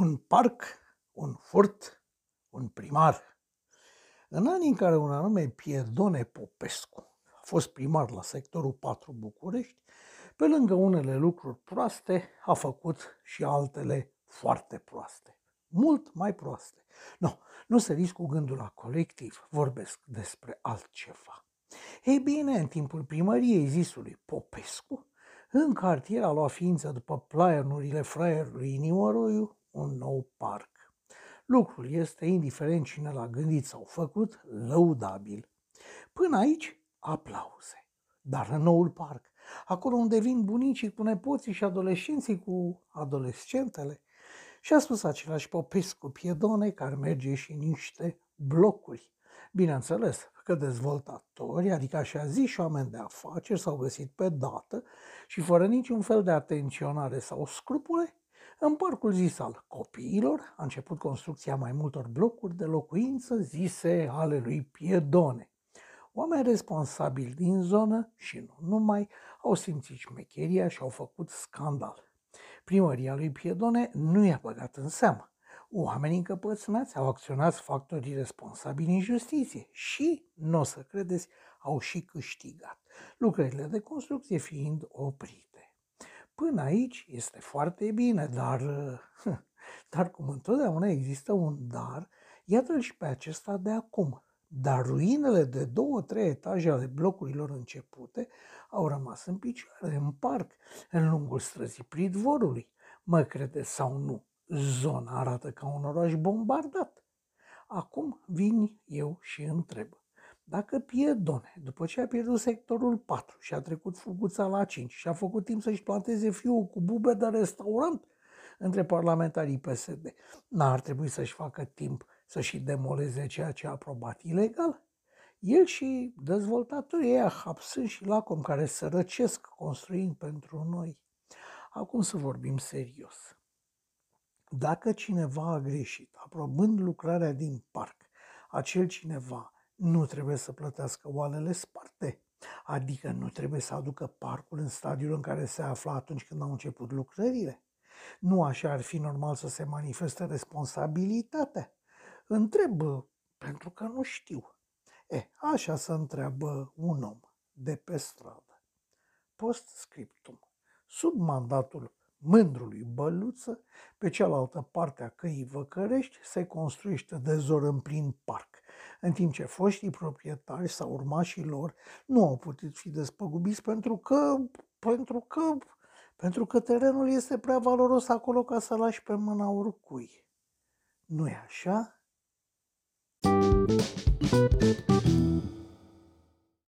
un parc, un furt, un primar. În anii în care un anume Piedone Popescu a fost primar la sectorul 4 București, pe lângă unele lucruri proaste, a făcut și altele foarte proaste. Mult mai proaste. Nu, nu săriți cu gândul la colectiv, vorbesc despre altceva. Ei bine, în timpul primăriei zisului Popescu, în cartier a luat ființă după plaiernurile fraierului Inimăroiu un nou parc. Lucrul este, indiferent cine l-a gândit sau făcut, lăudabil. Până aici, aplauze. Dar în noul parc, acolo unde vin bunicii cu nepoții și adolescenții cu adolescentele, și a spus același Popescu Piedone care merge și niște blocuri. Bineînțeles că dezvoltatori, adică așa zis și oameni de afaceri, s-au găsit pe dată și fără niciun fel de atenționare sau scrupule, în parcul zis al copiilor a început construcția mai multor blocuri de locuință zise ale lui Piedone. Oameni responsabili din zonă și nu numai au simțit șmecheria și au făcut scandal. Primăria lui Piedone nu i-a băgat în seamă. Oamenii încăpățânați au acționat factorii responsabili în justiție și, nu o să credeți, au și câștigat, lucrările de construcție fiind oprite. Până aici este foarte bine, dar, dar cum întotdeauna există un dar, iată-l și pe acesta de acum. Dar ruinele de două, trei etaje ale blocurilor începute au rămas în picioare, în parc, în lungul străzii pridvorului. Mă crede sau nu, zona arată ca un oraș bombardat. Acum vin eu și întreb. Dacă Piedone, după ce a pierdut sectorul 4 și a trecut fuguța la 5 și a făcut timp să-și planteze fiul cu bube de restaurant între parlamentarii PSD, n-ar trebui să-și facă timp să-și demoleze ceea ce a aprobat ilegal? El și dezvoltatorii ăia hapsând și lacom care se răcesc construind pentru noi. Acum să vorbim serios. Dacă cineva a greșit, aprobând lucrarea din parc, acel cineva nu trebuie să plătească oalele sparte, adică nu trebuie să aducă parcul în stadiul în care se afla atunci când au început lucrările. Nu așa ar fi normal să se manifeste responsabilitatea. Întreb pentru că nu știu. E, așa se întreabă un om de pe stradă. Post scriptum. Sub mandatul mândrului Băluță, pe cealaltă parte a căii Văcărești, se construiește de zor în plin parc, în timp ce foștii proprietari sau urmașii lor nu au putut fi despăgubiți pentru că, pentru că, pentru că terenul este prea valoros acolo ca să lași pe mâna oricui. Nu-i așa? Thank you.